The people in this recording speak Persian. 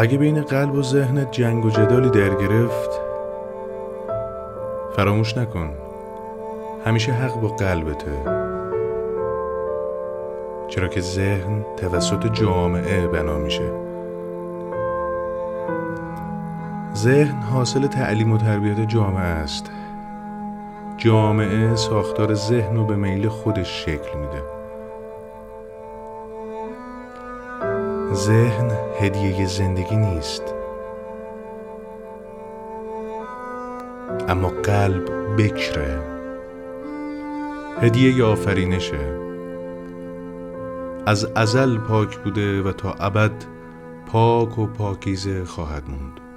اگه بین قلب و ذهنت جنگ و جدالی در گرفت فراموش نکن. همیشه حق با قلبته. چرا که ذهن توسط جامعه بنا میشه. ذهن حاصل تعلیم و تربیت جامعه است. جامعه ساختار ذهن رو به میل خودش شکل میده. ذهن هدیه زندگی نیست. اما قلب بکره. هدیه آفرینشه. از ازل پاک بوده و تا ابد پاک و پاکیزه خواهد موند.